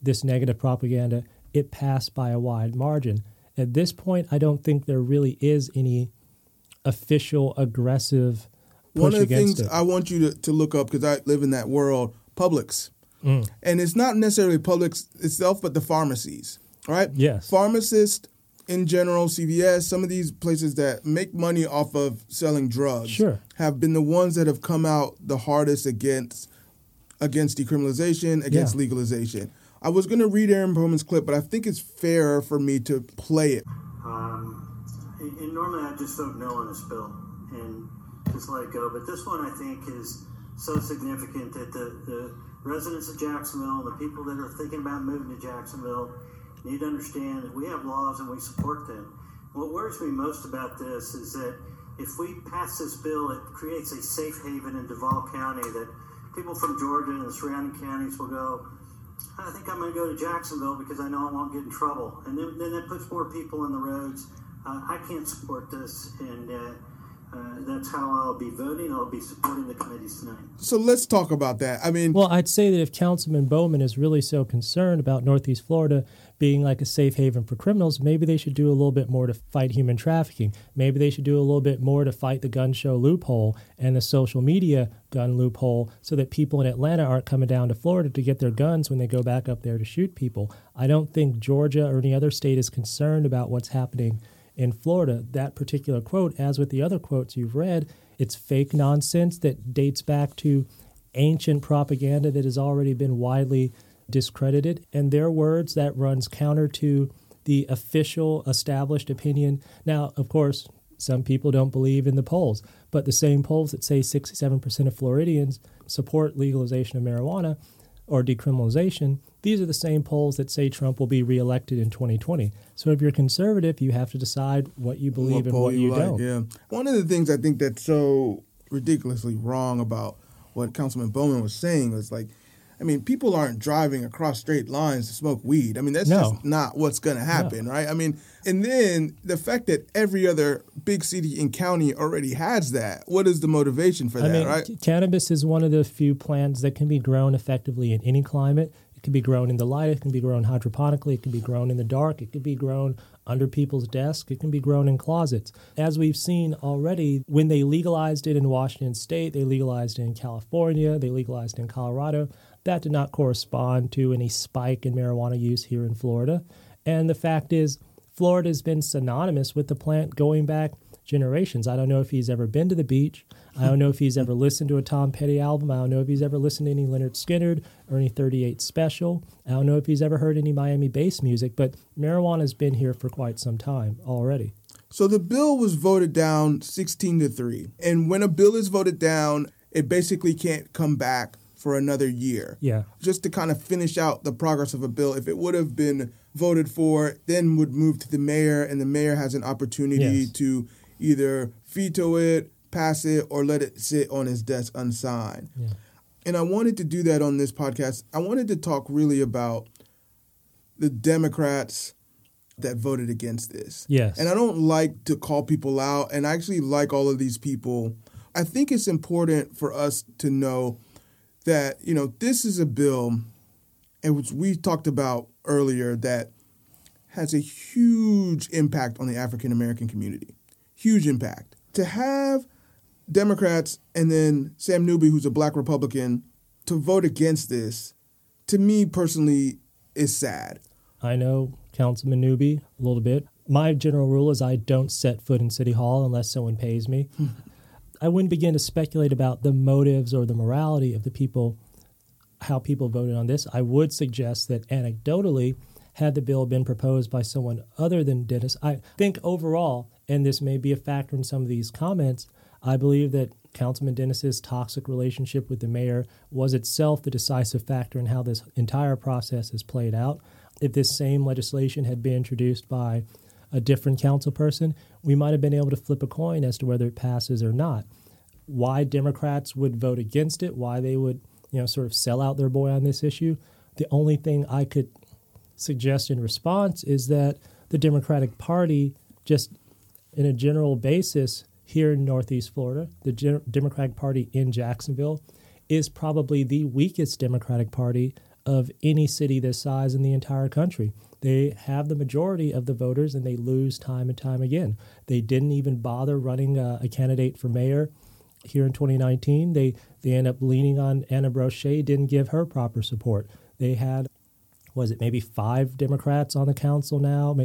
this negative propaganda, it passed by a wide margin. At this point, I don't think there really is any official aggressive One of the things it. I want you to, to look up because I live in that world, Publix. Mm. And it's not necessarily Publix itself, but the pharmacies, right? Yes. Pharmacists in general, CVS, some of these places that make money off of selling drugs sure. have been the ones that have come out the hardest against against decriminalization, against yeah. legalization. I was going to read Aaron Bowman's clip, but I think it's fairer for me to play it. Um, and, and normally I just don't know on this bill and just let it go. But this one I think is so significant that the, the residents of Jacksonville, the people that are thinking about moving to Jacksonville, need to understand that we have laws and we support them. What worries me most about this is that if we pass this bill, it creates a safe haven in Duval County that people from Georgia and the surrounding counties will go, I think I'm going to go to Jacksonville because I know I won't get in trouble. And then, then that puts more people on the roads. Uh, I can't support this, and uh, uh, that's how I'll be voting. I'll be supporting the committees tonight. So let's talk about that. I mean, well, I'd say that if Councilman Bowman is really so concerned about Northeast Florida being like a safe haven for criminals, maybe they should do a little bit more to fight human trafficking. Maybe they should do a little bit more to fight the gun show loophole and the social media gun loophole so that people in Atlanta aren't coming down to Florida to get their guns when they go back up there to shoot people. I don't think Georgia or any other state is concerned about what's happening in Florida. That particular quote, as with the other quotes you've read, it's fake nonsense that dates back to ancient propaganda that has already been widely discredited. And their words, that runs counter to the official established opinion. Now, of course, some people don't believe in the polls, but the same polls that say 67% of Floridians support legalization of marijuana or decriminalization, these are the same polls that say Trump will be reelected in 2020. So if you're conservative, you have to decide what you believe what and what you, you like, don't. Yeah. One of the things I think that's so ridiculously wrong about what Councilman Bowman was saying was like, I mean, people aren't driving across straight lines to smoke weed. I mean, that's no. just not what's going to happen, no. right? I mean, and then the fact that every other big city and county already has that. What is the motivation for I that, mean, right? C- cannabis is one of the few plants that can be grown effectively in any climate. It can be grown in the light, it can be grown hydroponically, it can be grown in the dark, it can be grown under people's desks, it can be grown in closets. As we've seen already, when they legalized it in Washington state, they legalized it in California, they legalized it in Colorado. That did not correspond to any spike in marijuana use here in Florida. And the fact is, Florida has been synonymous with the plant going back generations. I don't know if he's ever been to the beach. I don't know if he's ever listened to a Tom Petty album. I don't know if he's ever listened to any Lynyrd Skynyrd or any 38 Special. I don't know if he's ever heard any Miami bass music, but marijuana has been here for quite some time already. So the bill was voted down 16 to 3. And when a bill is voted down, it basically can't come back for another year. Yeah. Just to kind of finish out the progress of a bill. If it would have been voted for, then would move to the mayor, and the mayor has an opportunity yes. to either veto it, pass it, or let it sit on his desk unsigned. Yeah. And I wanted to do that on this podcast. I wanted to talk really about the Democrats that voted against this. Yes. And I don't like to call people out, and I actually like all of these people. I think it's important for us to know that you know this is a bill, and which we talked about earlier that has a huge impact on the African American community. Huge impact. To have Democrats and then Sam Newby, who's a black Republican, to vote against this, to me personally, is sad. I know Councilman Newby a little bit. My general rule is I don't set foot in City Hall unless someone pays me. I wouldn't begin to speculate about the motives or the morality of the people, how people voted on this. I would suggest that anecdotally, had the bill been proposed by someone other than Dennis, I think overall, and this may be a factor in some of these comments, I believe that Councilman Dennis's toxic relationship with the mayor was itself the decisive factor in how this entire process has played out. If this same legislation had been introduced by a different council person, we might have been able to flip a coin as to whether it passes or not. Why Democrats would vote against it, why they would, you know, sort of sell out their boy on this issue. The only thing I could suggest in response is that the Democratic Party, just in a general basis here in Northeast Florida, the Gen- Democratic Party in Jacksonville is probably the weakest Democratic Party of any city this size in the entire country. They have the majority of the voters and they lose time and time again. They didn't even bother running a, a candidate for mayor here in 2019. They they end up leaning on Anna Brosche, didn't give her proper support. They had, was it maybe five Democrats on the council now,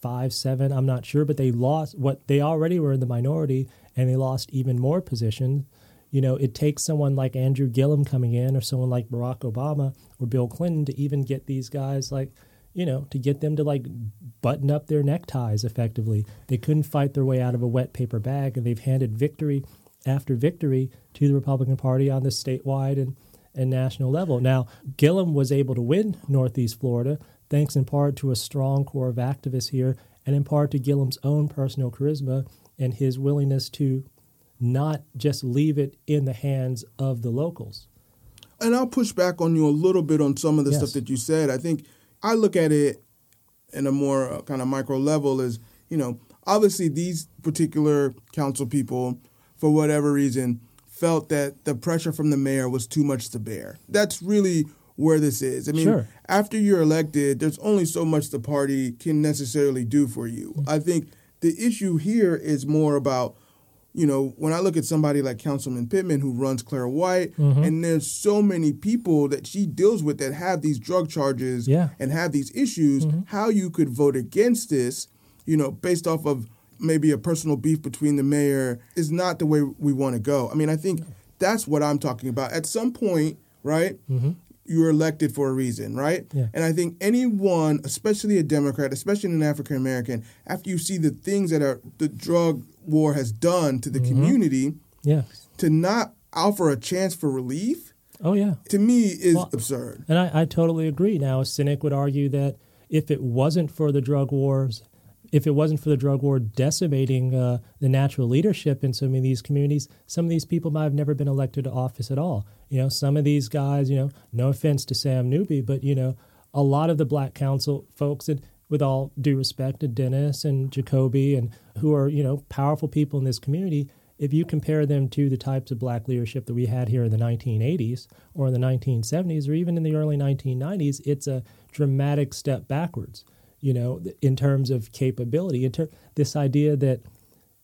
five, seven, I'm not sure, but they lost what they already were in the minority and they lost even more positions You know, it takes someone like Andrew Gillum coming in or someone like Barack Obama or Bill Clinton to even get these guys like, you know, to get them to like button up their neckties effectively. They couldn't fight their way out of a wet paper bag and they've handed victory after victory to the Republican Party on the statewide and, and national level. Now, Gillum was able to win Northeast Florida thanks in part to a strong core of activists here and in part to Gillum's own personal charisma and his willingness to not just leave it in the hands of the locals. And I'll push back on you a little bit on some of the Yes. stuff that you said. I think I look at it in a more uh, kind of micro level as, you know, obviously these particular council people, for whatever reason, felt that the pressure from the mayor was too much to bear. That's really where this is. I mean, Sure. after you're elected, there's only so much the party can necessarily do for you. Mm-hmm. I think the issue here is more about, you know, when I look at somebody like Councilman Pittman who runs Clara White, Mm-hmm. and there's so many people that she deals with that have these drug charges Yeah. Mm-hmm. and have these issues, how you could vote against this, you know, based off of maybe a personal beef between the mayor is not the way we want to go. I mean, I think that's what I'm talking about. At some point, right? You're elected for a reason, right? Mm-hmm. Yeah. And I think anyone, especially a Democrat, especially an African American, after you see the things that are the drug war has done to the Mm-hmm. community, Yeah. to not offer a chance for relief, Oh, yeah. to me is Well, absurd. And I, I totally agree. Now, a cynic would argue that if it wasn't for the drug wars, if it wasn't for the drug war decimating uh, the natural leadership in some of these communities, some of these people might have never been elected to office at all. You know, some of these guys, you know, no offense to Sam Newby, but, you know, a lot of the black council folks, and with all due respect to Dennis and Ju'Coby, and who are, you know, powerful people in this community, if you compare them to the types of black leadership that we had here in the 1980s or in the 1970s or even in the early 1990s, it's a dramatic step backwards, you know, in terms of capability. In ter- this idea that,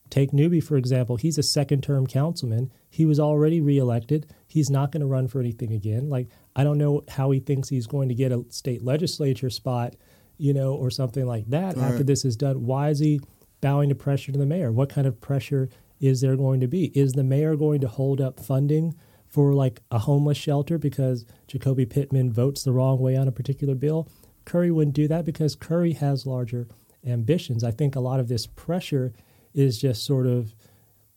take Newby, for example, he's a second term councilman. He was already reelected. He's not going to run for anything again. Like, I don't know how he thinks he's going to get a state legislature spot, you know, or something like that after Right. this is done. Why is he bowing to pressure to the mayor? What kind of pressure is there going to be? Is the mayor going to hold up funding for like a homeless shelter because Ju'Coby Pittman votes the wrong way on a particular bill? Curry wouldn't do that because Curry has larger ambitions. I think a lot of this pressure is just sort of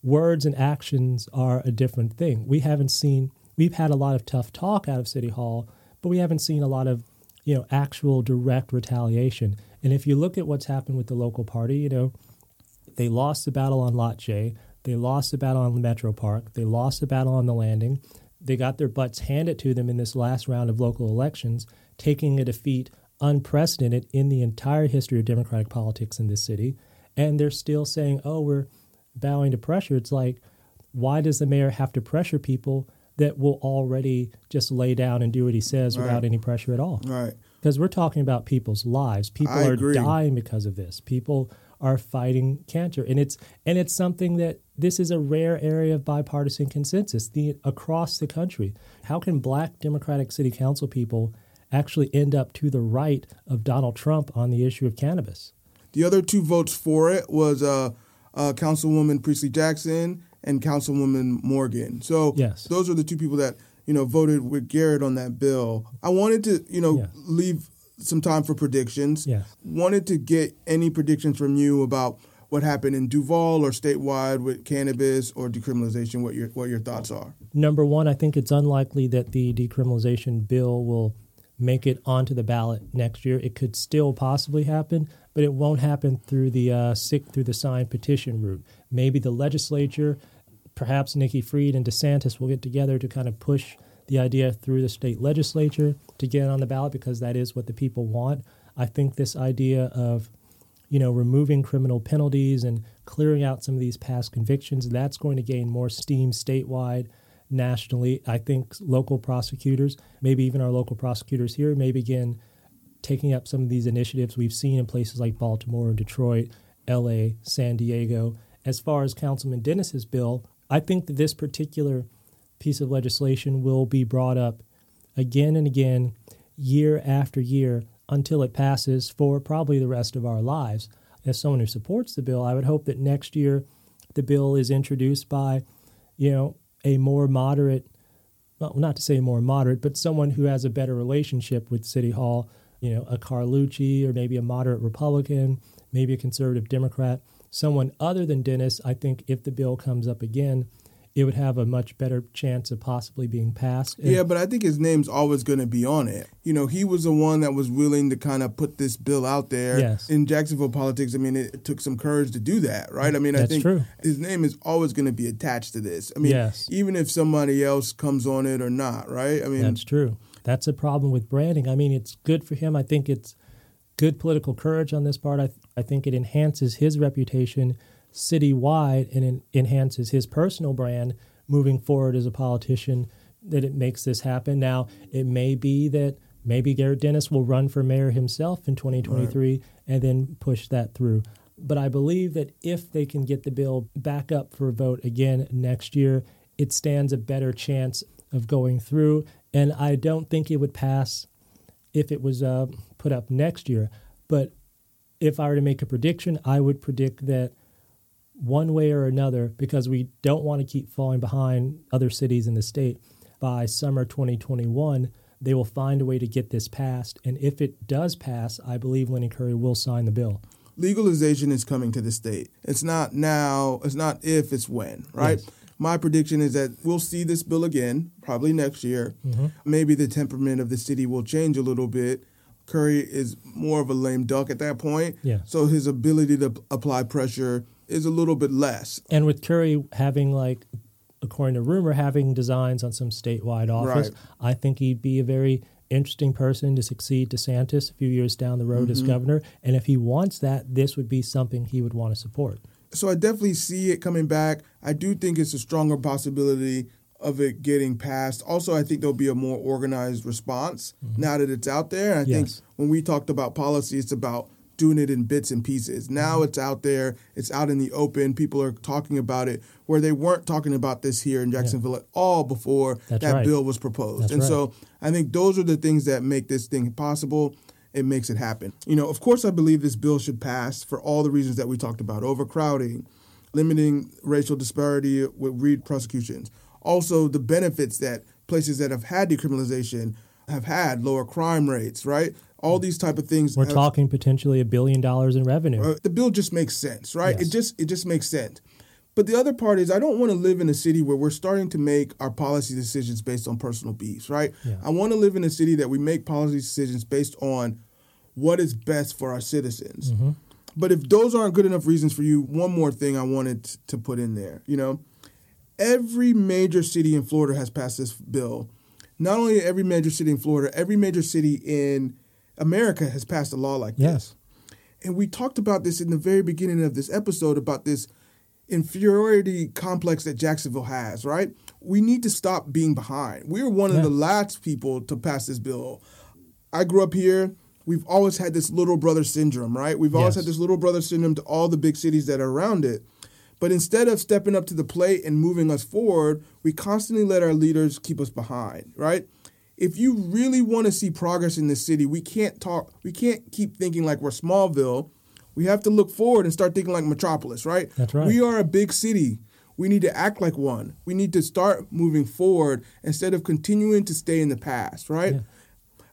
words and actions are a different thing. We haven't seen we've had a lot of tough talk out of City Hall, but we haven't seen a lot of, you know, actual direct retaliation. And if you look at what's happened with the local party, you know, they lost the battle on Lot J, they lost the battle on the Metro Park, they lost the battle on the landing. They got their butts handed to them in this last round of local elections, taking a defeat unprecedented in the entire history of Democratic politics in this city. And they're still saying, oh, we're bowing to pressure. It's like, why does the mayor have to pressure people that will already just lay down and do what he says Right. without any pressure at all? Right. Because we're talking about people's lives. People I are agree. dying because of this. People are fighting cancer, and it's and it's something that this is a rare area of bipartisan consensus the, across the country. How can Black Democratic City Council people actually end up to the right of Donald Trump on the issue of cannabis? The other two votes for it was uh, uh, Councilwoman Priestly Jackson and Councilwoman Morgan. So Yes. those are the two people that you know voted with Garrett on that bill. I wanted to you know Yeah. leave some time for predictions. Yes. Wanted to get any predictions from you about what happened in Duval or statewide with cannabis or decriminalization. What your what your thoughts are? Number one, I think it's unlikely that the decriminalization bill will make it onto the ballot next year. It could still possibly happen, but it won't happen through the uh, sick through the signed petition route. Maybe the legislature, perhaps Nikki Fried and DeSantis will get together to kind of push the idea through the state legislature to get on the ballot because that is what the people want. I think this idea of you know, removing criminal penalties and clearing out some of these past convictions, that's going to gain more steam statewide, nationally. I think local prosecutors, maybe even our local prosecutors here, may begin taking up some of these initiatives we've seen in places like Baltimore Detroit, LA, San Diego. As far as Councilman Dennis's bill, I think that this particular piece of legislation will be brought up again and again, year after year, until it passes for probably the rest of our lives. As someone who supports the bill, I would hope that next year the bill is introduced by, you know, a more moderate, well, not to say more moderate, but someone who has a better relationship with City Hall, you know, a Carlucci or maybe a moderate Republican, maybe a conservative Democrat, someone other than Dennis, I think if the bill comes up again, it would have a much better chance of possibly being passed. And yeah, but I think his name's always going to be on it. You know, he was the one that was willing to kind of put this bill out there. Yes. In Jacksonville politics, I mean, it took some courage to do that, right? I mean, That's I think true. his name is always going to be attached to this. I mean, Yes. even if somebody else comes on it or not, right? I mean, That's true. That's a problem with branding. I mean, it's good for him. I think it's good political courage on this part. I, I think it enhances his reputation citywide and en- enhances his personal brand moving forward as a politician that it makes this happen. Now, it may be that maybe Garrett Dennis will run for mayor himself in 2023 and then push that through. But I believe that if they can get the bill back up for a vote again next year, it stands a better chance of going through. And I don't think it would pass if it was uh, put up next year. But if I were to make a prediction, I would predict that one way or another, because we don't want to keep falling behind other cities in the state, by summer 2021, they will find a way to get this passed. And if it does pass, I believe Lenny Curry will sign the bill. legalization is coming to the state. It's not now, it's not if, it's when, right? Yes. My prediction is that we'll see this bill again, probably next year. Mm-hmm. Maybe the temperament of the city will change a little bit. Curry is more of a lame duck at that point. Yeah. So his ability to p- apply pressure is a little bit less. And with Curry having like, according to rumor, having designs on some statewide office, Right. I think he'd be a very interesting person to succeed DeSantis a few years down the road as mm-hmm. governor. And if he wants that, this would be something he would want to support. So I definitely see it coming back. I do think it's a stronger possibility of it getting passed. Also, I think there'll be a more organized response mm-hmm. now that it's out there. And I think when we talked about policy, it's about doing it in bits and pieces. Now mm-hmm. it's out there, it's out in the open. People are talking about it where they weren't talking about this here in Jacksonville at all before That's that right. bill was proposed. That's and right. so I think those are the things that make this thing possible. It makes it happen. You know, of course, I believe this bill should pass for all the reasons that we talked about overcrowding, limiting racial disparity with read prosecutions. Also, the benefits that places that have had decriminalization have had lower crime rates, right? All these type of things. We're have- talking potentially a billion dollars in revenue. uh, the bill just makes sense, right? Yes. It just it just makes sense. But the other part is I don't want to live in a city where we're starting to make our policy decisions based on personal beefs, right? Yeah. I want to live in a city that we make policy decisions based on what is best for our citizens. Mm-hmm. But if those aren't good enough reasons for you, one more thing I wanted to put in there, you know, every major city in Florida has passed this bill. Not only every major city in Florida, every major city in America has passed a law like this. Yes. And we talked about this in the very beginning of this episode about this inferiority complex that Jacksonville has, right? We need to stop being behind. We're one Yeah. of the last people to pass this bill. I grew up here. We've always had this little brother syndrome, right? We've always Yes. had this little brother syndrome to all the big cities that are around it. But instead of stepping up to the plate and moving us forward, we constantly let our leaders keep us behind, right? If you really want to see progress in this city, we can't talk we can't keep thinking like we're Smallville. We have to look forward and start thinking like Metropolis, right? That's right. We are a big city. We need to act like one. We need to start moving forward instead of continuing to stay in the past, right? Yeah.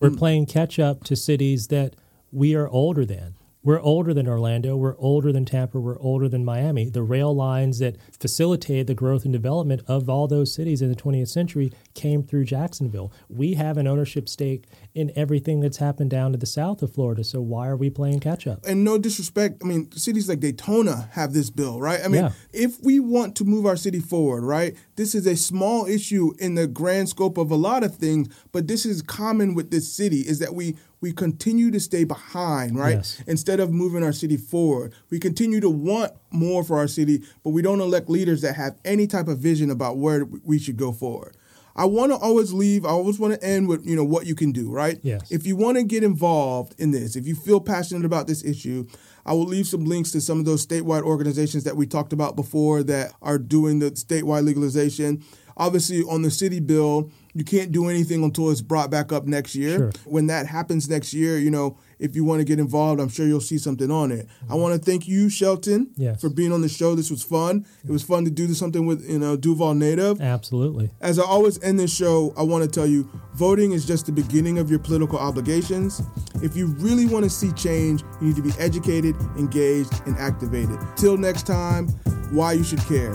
We're playing catch up to cities that we are older than. We're older than Orlando. We're older than Tampa. We're older than Miami. The rail lines that facilitated the growth and development of all those cities in the 20th century came through Jacksonville. We have an ownership stake in everything that's happened down to the south of Florida. So why are we playing catch up? and no disrespect, I mean, cities like Daytona have this bill, right? I mean, Yeah. if we want to move our city forward, right, this is a small issue in the grand scope of a lot of things, but this is common with this city is that we we continue to stay behind, right? Yes. Instead of moving our city forward. We continue to want more for our city, but we don't elect leaders that have any type of vision about where we should go forward. I want to always leave. I always want to end with you know what you can do, right? Yes. If you want to get involved in this, if you feel passionate about this issue, I will leave some links to some of those statewide organizations that we talked about before that are doing the statewide legalization. obviously on the city bill, you can't do anything until it's brought back up next year. Sure. When that happens next year, you know, if you want to get involved, I'm sure you'll see something on it. I mm-hmm. want to thank you, Shelton, Yes. for being on the show. This was fun. It was fun to do something with you know Duval Native. Absolutely. As I always end this show, I want to tell you voting is just the beginning of your political obligations. If you really want to see change, you need to be educated, engaged, and activated. Till next time, why you should care.